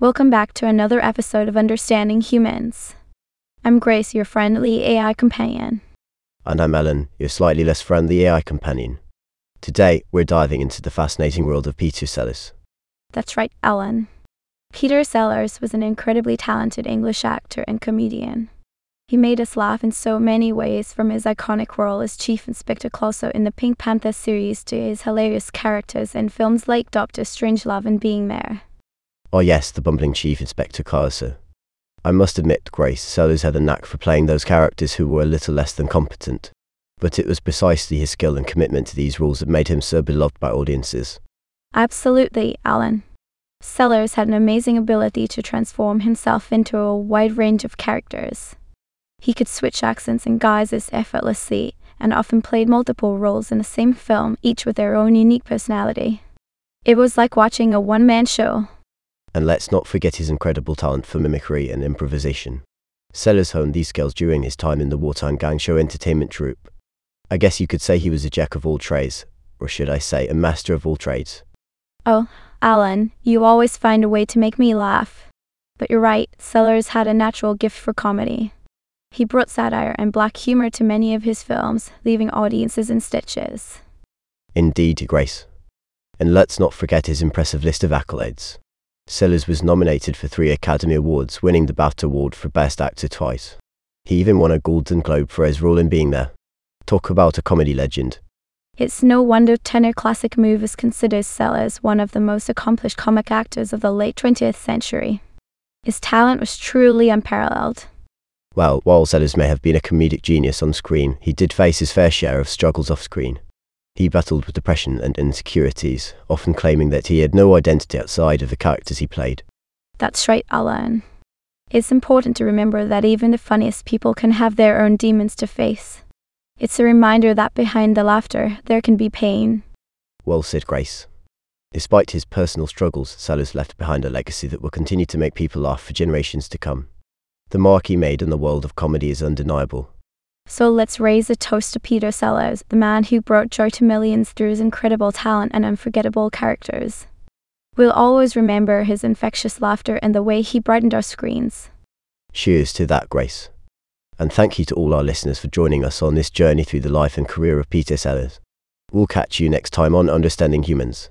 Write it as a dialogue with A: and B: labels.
A: Welcome back to another episode of Understanding Humans. I'm Grace, your friendly AI companion.
B: And I'm Alan, your slightly less friendly AI companion. Today, we're diving into the fascinating world of Peter Sellers.
A: That's right, Alan. Peter Sellers was an incredibly talented English actor and comedian. He made us laugh in so many ways, from his iconic role as Chief Inspector Clouseau in the Pink Panther series to his hilarious characters in films like Doctor Strangelove and Being There.
B: Oh yes, the bumbling Chief Inspector Clouseau. I must admit, Grace, Sellers had a knack for playing those characters who were a little less than competent. But it was precisely his skill and commitment to these roles that made him so beloved by audiences.
A: Absolutely, Alan. Sellers had an amazing ability to transform himself into a wide range of characters. He could switch accents and guises effortlessly, and often played multiple roles in the same film, each with their own unique personality. It was like watching a one man show.
B: And let's not forget his incredible talent for mimicry and improvisation. Sellers honed these skills during his time in the wartime gang show entertainment troupe. I guess you could say he was a jack of all trades, or should I say, a master of all trades.
A: Oh, Alan, you always find a way to make me laugh. But you're right, Sellers had a natural gift for comedy. He brought satire and black humor to many of his films, leaving audiences in stitches.
B: Indeed, Grace. And let's not forget his impressive list of accolades. Sellers was nominated for three Academy Awards, winning the BAFTA Award for Best Actor twice. He even won a Golden Globe for his role in Being There. Talk about a comedy legend.
A: It's no wonder Turner Classic Movies considers Sellers one of the most accomplished comic actors of the late 20th century. His talent was truly unparalleled.
B: Well, while Sellers may have been a comedic genius on screen, he did face his fair share of struggles off screen. He battled with depression and insecurities, often claiming that he had no identity outside of the characters he played.
A: That's right, Alan. It's important to remember that even the funniest people can have their own demons to face. It's a reminder that behind the laughter, there can be pain.
B: Well said, Grace. Despite his personal struggles, Sellers left behind a legacy that will continue to make people laugh for generations to come. The mark he made in the world of comedy is undeniable.
A: So let's raise a toast to Peter Sellers, the man who brought joy to millions through his incredible talent and unforgettable characters. We'll always remember his infectious laughter and the way he brightened our screens.
B: Cheers to that, Grace. And thank you to all our listeners for joining us on this journey through the life and career of Peter Sellers. We'll catch you next time on Understanding Humans.